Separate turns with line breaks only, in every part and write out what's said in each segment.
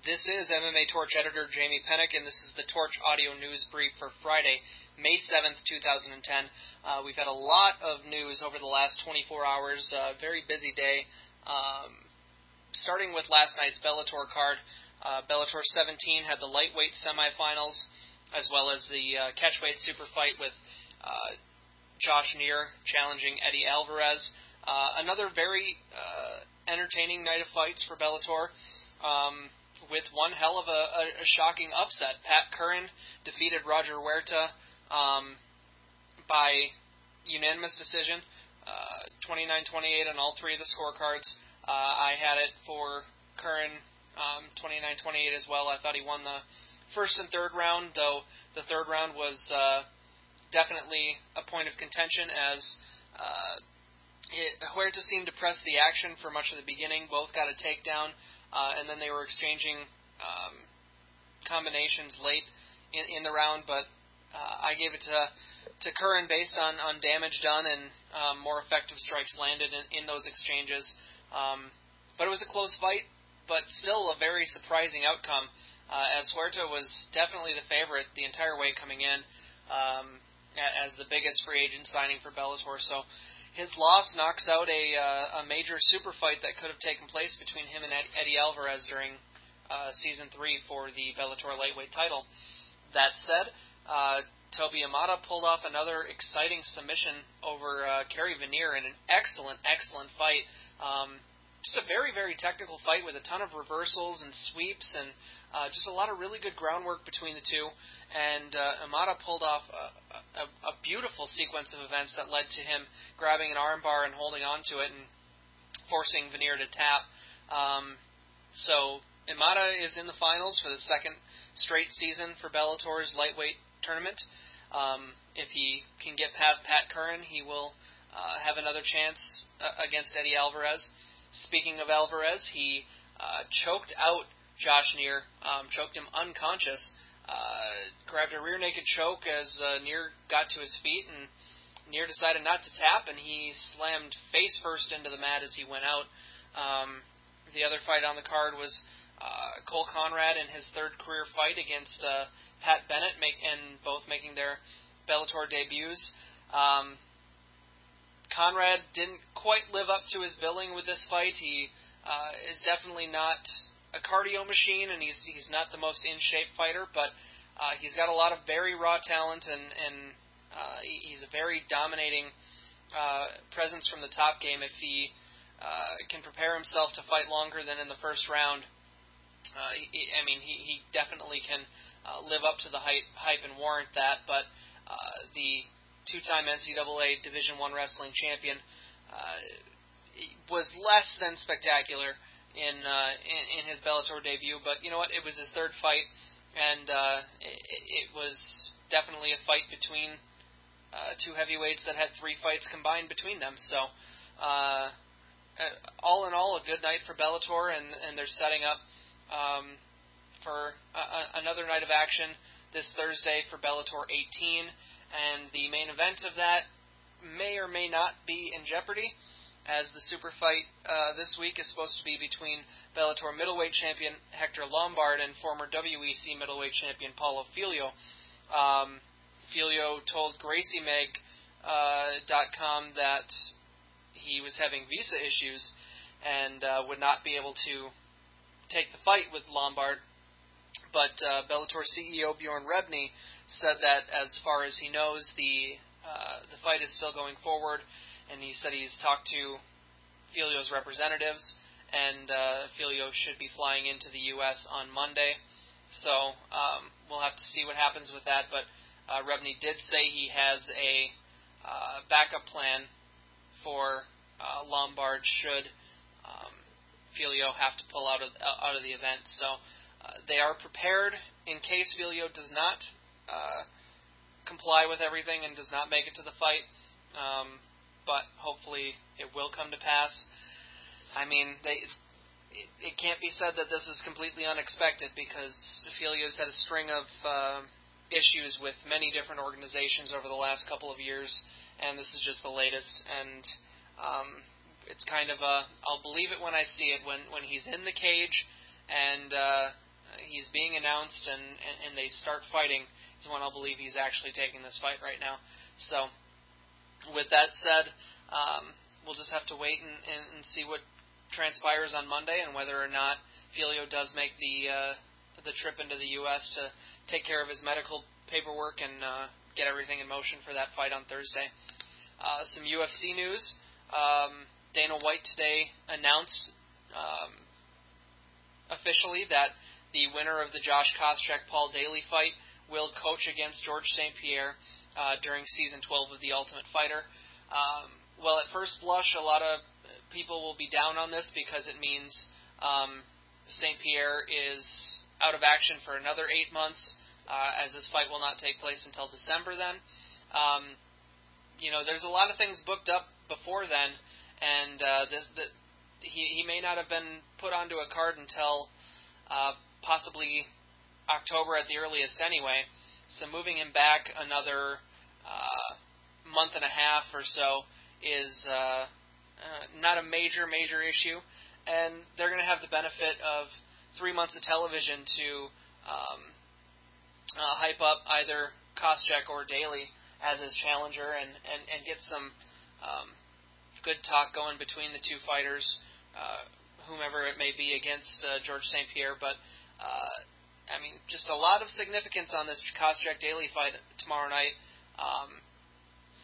This is MMA Torch editor Jamie Penick, and this is the Torch audio news brief for Friday, May 7th, 2010. Uh, we've had a lot of news over the last 24 hours, uh, very busy day. Um, starting with last night's Bellator card, uh, Bellator 17 had the lightweight semifinals, as well as the uh, catchweight super fight with uh, Josh Neer challenging Eddie Alvarez. Uh, another very uh, entertaining night of fights for Bellator. Um, with one hell of a, a, a shocking upset. Pat Curran defeated Roger Huerta um, by unanimous decision, uh, 29-28 on all three of the scorecards. Uh, I had it for Curran um, 29-28 as well. I thought he won the first and third round, though the third round was uh, definitely a point of contention as uh, it, Huerta seemed to press the action for much of the beginning. Both got a takedown uh, and then they were exchanging um, combinations late in, in the round. But uh, I gave it to to Curran based on on damage done and um, more effective strikes landed in, in those exchanges. Um, but it was a close fight, but still a very surprising outcome. Uh, as Huerta was definitely the favorite the entire way coming in um, as the biggest free agent signing for Bellator. So his loss knocks out a uh, a major super fight that could have taken place between him and Eddie Alvarez during uh, season three for the Bellator lightweight title. That said, uh, Toby Imada pulled off another exciting submission over uh, Carey Vanier in an excellent, excellent fight. Um, just a very, very technical fight with a ton of reversals and sweeps and uh, just a lot of really good groundwork between the two and uh, Imada pulled off a, a, a beautiful sequence of events that led to him grabbing an armbar and holding onto it and forcing Vanier to tap. Um, so Imada is in the finals for the second straight season for Bellator's lightweight tournament. Um, if he can get past Pat Curran, he will uh, have another chance uh, against Eddie Alvarez. Speaking of Alvarez, he uh, choked out Josh Neer, um, choked him unconscious uh, grabbed a rear naked choke as uh, Neer got to his feet, and Neer decided not to tap, and he slammed face first into the mat as he went out. Um, the other fight on the card was uh, Cole Conrad in his third career fight against uh, Pat Bennett, make, and both making their Bellator debuts. Um, Conrad didn't quite live up to his billing with this fight. He uh, is definitely not a cardio machine, and he's he's not the most in shape fighter, but uh, he's got a lot of very raw talent, and and uh, he's a very dominating uh, presence from the top game. If he uh, can prepare himself to fight longer than in the first round, uh, he, I mean, he he definitely can uh, live up to the hype hype and warrant that. But uh, the two-time NCAA Division One wrestling champion uh, was less than spectacular in, uh, in in his Bellator debut. But you know what? It was his third fight, and uh, it, it was definitely a fight between uh, two heavyweights that had three fights combined between them. So, uh, uh all in all, a good night for Bellator, and and they're setting up um, for a, a, another night of action this Thursday for Bellator 18, and the main event of that may or may not be in jeopardy as the super fight uh, this week is supposed to be between Bellator middleweight champion Hector Lombard and former WEC middleweight champion Paulo Filho. Um, Filho told GracieMag.com uh, that he was having visa issues and uh, would not be able to take the fight with Lombard. But uh, Bellator CEO Bjorn Rebney said that as far as he knows, the uh, the fight is still going forward and he said he's talked to Filho's representatives, and uh, Filho should be flying into the U.S. on Monday. So um, we'll have to see what happens with that. But uh, Rebney did say he has a uh, backup plan for uh, Lombard should um, Filho have to pull out of out of the event. So uh, they are prepared in case Filho does not uh, comply with everything and does not make it to the fight. Um, but hopefully it will come to pass. I mean, they it, it can't be said that this is completely unexpected because Filho's had a string of uh, issues with many different organizations over the last couple of years, and this is just the latest. And um, it's kind of a I'll believe it when I see it when when he's in the cage and uh, he's being announced and, and and they start fighting is when I'll believe he's actually taking this fight right now. So, with that said, um, we'll just have to wait and, and, and see what transpires on Monday and whether or not Filho does make the uh, the trip into the U.S. to take care of his medical paperwork and uh, get everything in motion for that fight on Thursday. Uh, some UFC news. Um, Dana White today announced um, officially that the winner of the Josh Koscheck Paul Daley fight will coach against George St. Pierre uh, during season 12 of The Ultimate Fighter. Um, well, at first blush, a lot of people will be down on this because it means um, St. Pierre is out of action for another eight months, uh, as this fight will not take place until December then. Um, you know, there's a lot of things booked up before then, and uh, this, the, he, he may not have been put onto a card until uh, possibly October at the earliest anyway. So moving him back another uh, month and a half or so is uh, uh, not a major, major issue. And they're going to have the benefit of three months of television to um, uh, hype up either Koscheck or Daley as his challenger and, and, and get some um, good talk going between the two fighters, uh, whomever it may be, against uh, George St. Pierre. But uh, I mean, just a lot of significance on this Koscheck Daley fight tomorrow night um,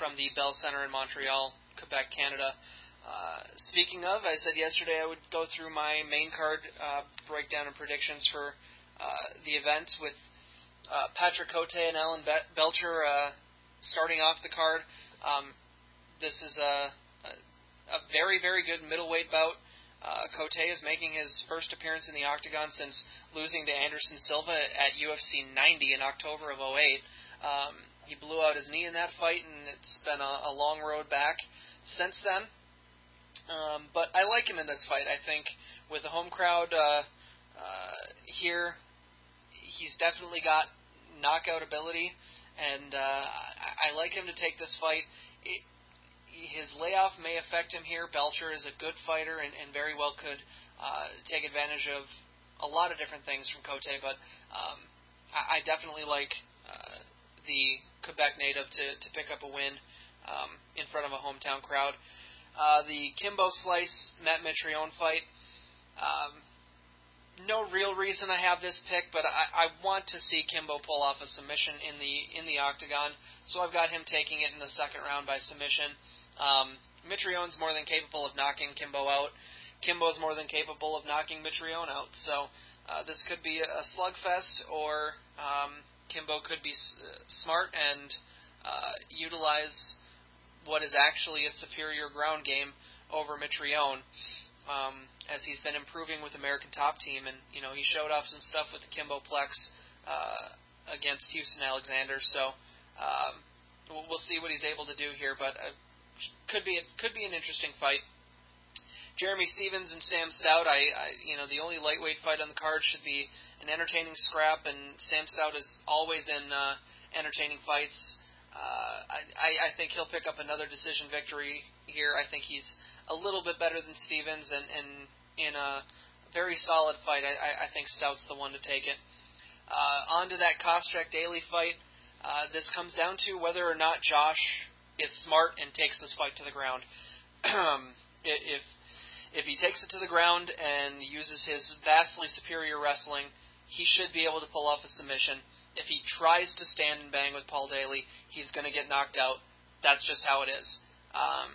from the Bell Center in Montreal, Quebec, Canada. Uh, speaking of, I said yesterday I would go through my main card uh, breakdown and predictions for uh, the event with uh, Patrick Cote and Alan Be- Belcher uh, starting off the card. Um, this is a, a, a very, very good middleweight bout. Uh, Cote is making his first appearance in the octagon since losing to Anderson Silva at UFC 90 in October of 08. Um, he blew out his knee in that fight, and it's been a, a long road back since then. Um, but I like him in this fight. I think with the home crowd uh, uh, here, he's definitely got knockout ability, and uh, I, I like him to take this fight. It, his layoff may affect him here. Belcher is a good fighter and, and very well could uh, take advantage of a lot of different things from Cote, but um, I, I definitely like uh, the Quebec native to, to pick up a win um, in front of a hometown crowd. Uh, the Kimbo Slice Matt Mitrione fight. Um, no real reason I have this pick, but I, I want to see Kimbo pull off a submission in the in the octagon, so I've got him taking it in the second round by submission. Um, Mitrione's more than capable of knocking Kimbo out. Kimbo's more than capable of knocking Mitrione out. So uh, this could be a slugfest, or um, Kimbo could be s- smart and uh, utilize what is actually a superior ground game over Mitrione. Um, as he's been improving with American Top Team, and you know he showed off some stuff with the Kimbo Plex uh, against Houston Alexander. So um, we'll, we'll see what he's able to do here, but uh, could be could be an interesting fight. Jeremy Stephens and Sam Stout. I, I you know the only lightweight fight on the card should be an entertaining scrap, and Sam Stout is always in uh, entertaining fights. Uh, I, I think he'll pick up another decision victory here. I think he's a little bit better than Stephens, and, and in a very solid fight, I, I think Stout's the one to take it. Uh, on to that Koscheck Daley fight. Uh, this comes down to whether or not Josh is smart and takes this fight to the ground. if if he takes it to the ground and uses his vastly superior wrestling, he should be able to pull off a submission. If he tries to stand and bang with Paul Daley, he's going to get knocked out. That's just how it is. Um,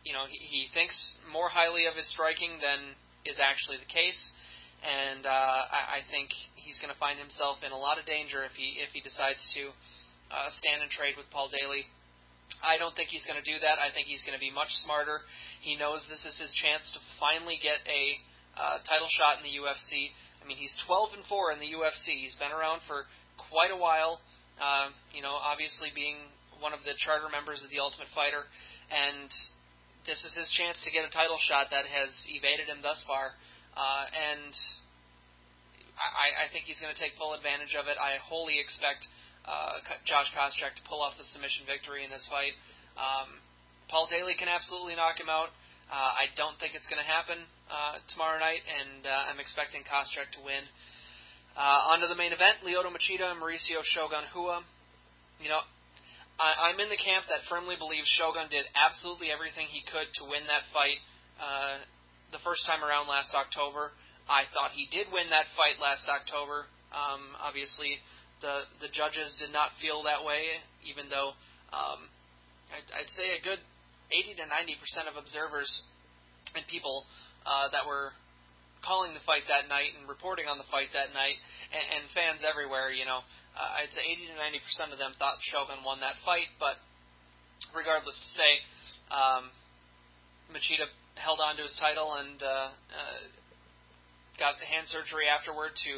you know, he, he thinks more highly of his striking than is actually the case, and uh, I, I think he's going to find himself in a lot of danger if he if he decides to uh, stand and trade with Paul Daley. I don't think he's going to do that. I think he's going to be much smarter. He knows this is his chance to finally get a uh, title shot in the UFC. I mean, he's 12 and 4 in the UFC. He's been around for quite a while. Uh, you know, obviously being one of the charter members of the Ultimate Fighter, and this is his chance to get a title shot that has evaded him thus far. Uh, and I, I think he's going to take full advantage of it. I wholly expect uh, Josh Koscheck to pull off the submission victory in this fight. Um, Paul Daley can absolutely knock him out. Uh, I don't think it's going to happen uh, tomorrow night, and uh, I'm expecting Koscheck to win. Uh, on to the main event: Lyoto Machida and Mauricio Shogun Rua. You know, I, I'm in the camp that firmly believes Shogun did absolutely everything he could to win that fight uh, the first time around last October. I thought he did win that fight last October. Um, obviously, the the judges did not feel that way, even though um, I'd, I'd say a good 80 to 90 percent of observers and people uh, that were calling the fight that night and reporting on the fight that night, and, and fans everywhere, you know, uh, I'd say 80 to 90 percent of them thought Shogun won that fight. But regardless to say, um, Machida held on to his title and uh, uh, got the hand surgery afterward to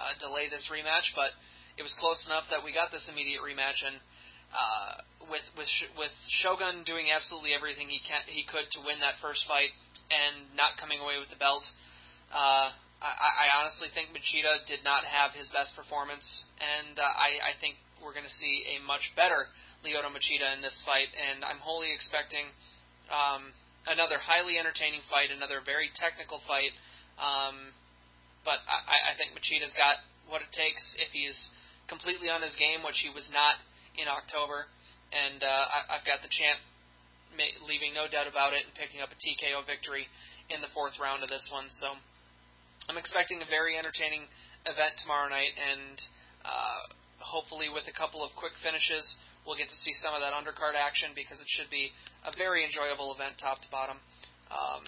uh, delay this rematch. But it was close enough that we got this immediate rematch and. Uh, with with with Shogun doing absolutely everything he can he could to win that first fight and not coming away with the belt, uh, I, I honestly think Machida did not have his best performance, and uh, I, I think we're going to see a much better Lyoto Machida in this fight, and I'm wholly expecting um, another highly entertaining fight, another very technical fight. Um, but I, I think Machida's got what it takes if he's completely on his game, which he was not in October, and uh, I, I've got the champ leaving no doubt about it and picking up a TKO victory in the fourth round of this one. So I'm expecting a very entertaining event tomorrow night, and uh, hopefully with a couple of quick finishes, we'll get to see some of that undercard action because it should be a very enjoyable event, top to bottom. Um,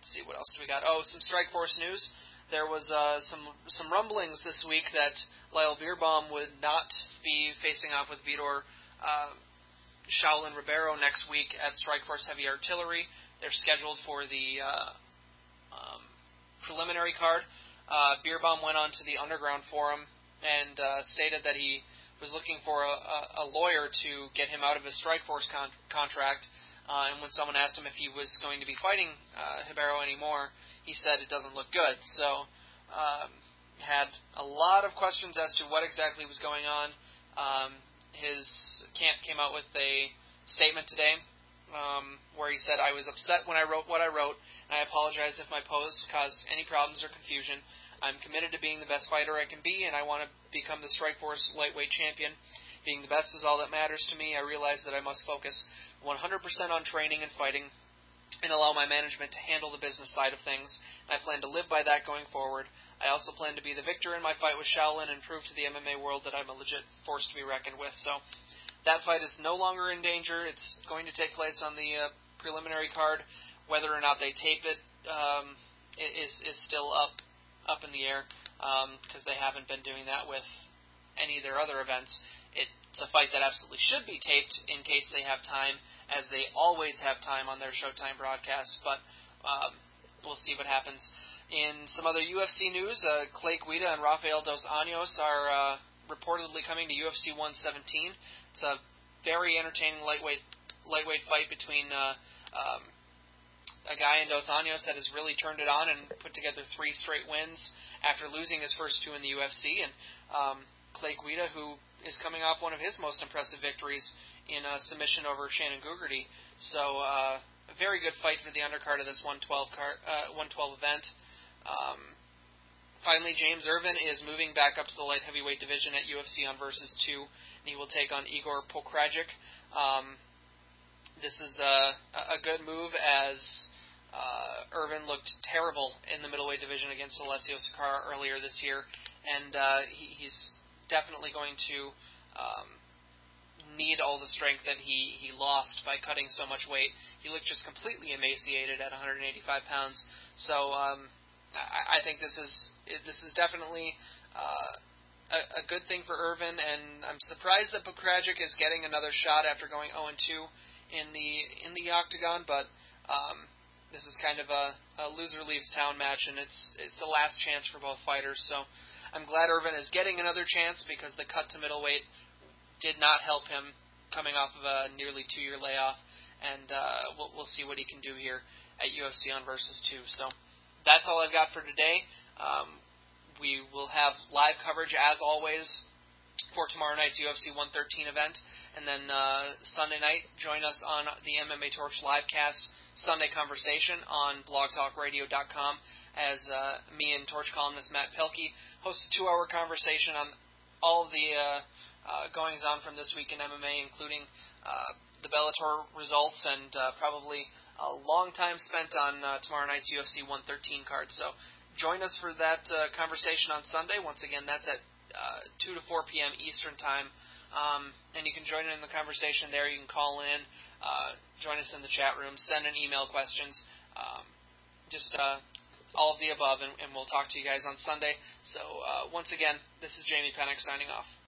let's see what else do we got. Oh, some Strikeforce news. There was uh, some some rumblings this week that Lyle Beerbohm would not be facing off with Vitor uh, Shaolin Ribeiro next week at Strikeforce Heavy Artillery. They're scheduled for the uh, um, preliminary card, uh, Beerbohm went on to the Underground Forum and uh, stated that he was looking for a, a, a lawyer to get him out of his Strikeforce con- contract. Uh, and when someone asked him if he was going to be fighting uh, Ribeiro anymore, he said it doesn't look good. So, um, had a lot of questions as to what exactly was going on. Um, his camp came out with a statement today um, where he said, I was upset when I wrote what I wrote, and I apologize if my post caused any problems or confusion. I'm committed to being the best fighter I can be, and I want to become the Strikeforce lightweight champion. Being the best is all that matters to me. I realize that I must focus 100% on training and fighting and allow my management to handle the business side of things. I plan to live by that going forward. I also plan to be the victor in my fight with Shaolin and prove to the MMA world that I'm a legit force to be reckoned with. So that fight is no longer in danger. It's going to take place on the uh, preliminary card. Whether or not they tape it um, is is still up up in the air because um, they haven't been doing that with any of their other events. It's a fight that absolutely should be taped in case they have time, as they always have time on their Showtime broadcasts. But um, we'll see what happens. In some other UFC news, uh, Clay Guida and Rafael dos Anjos are uh, reportedly coming to UFC 117. It's a very entertaining lightweight lightweight fight between uh, um, a guy in Dos Anjos that has really turned it on and put together three straight wins after losing his first two in the UFC, and um, Clay Guida, who is coming off one of his most impressive victories in a submission over Shannon Gugerty. So uh, a very good fight for the undercard of this 112 car, uh, 112 event. Um, finally, James Irvin is moving back up to the light heavyweight division at UFC on Versus 2 and he will take on Igor Pokrajac. Um, this is a, a good move as uh, Irvin looked terrible in the middleweight division against Alessio Sakara earlier this year, and uh, he, he's definitely going to um, need all the strength that he, he lost by cutting so much weight. He looked just completely emaciated at 185 pounds. So um, I, I think this is this is definitely uh, a, a good thing for Irvin, and I'm surprised that Pokrajac is getting another shot after going 0 2 in the in the octagon. But um, this is kind of a, a loser leaves town match, and it's it's a last chance for both fighters. So I'm glad Irvin is getting another chance because the cut to middleweight did not help him coming off of a nearly two year layoff, and uh, we'll we'll see what he can do here at UFC on versus two. So that's all I've got for today. Um, we will have live coverage as always for tomorrow night's UFC 113 event, and then uh, Sunday night join us on the MMA Torch livecast Sunday conversation on blogtalkradio.com as uh, me and Torch columnist Matt Pelkey host a two-hour conversation on all the uh, uh, goings on from this week in MMA, including uh, the Bellator results and uh, probably a long time spent on uh, tomorrow night's UFC 113 card. So join us for that conversation on Sunday. Once again, that's at uh, 2 to 4 p.m. Eastern Time. Um, and you can join in the conversation there. You can call in, uh, join us in the chat room, send in email questions. Um, just uh, all of the above, and, and, we'll talk to you guys on Sunday. So, uh, once again, this is Jamie Penick signing off.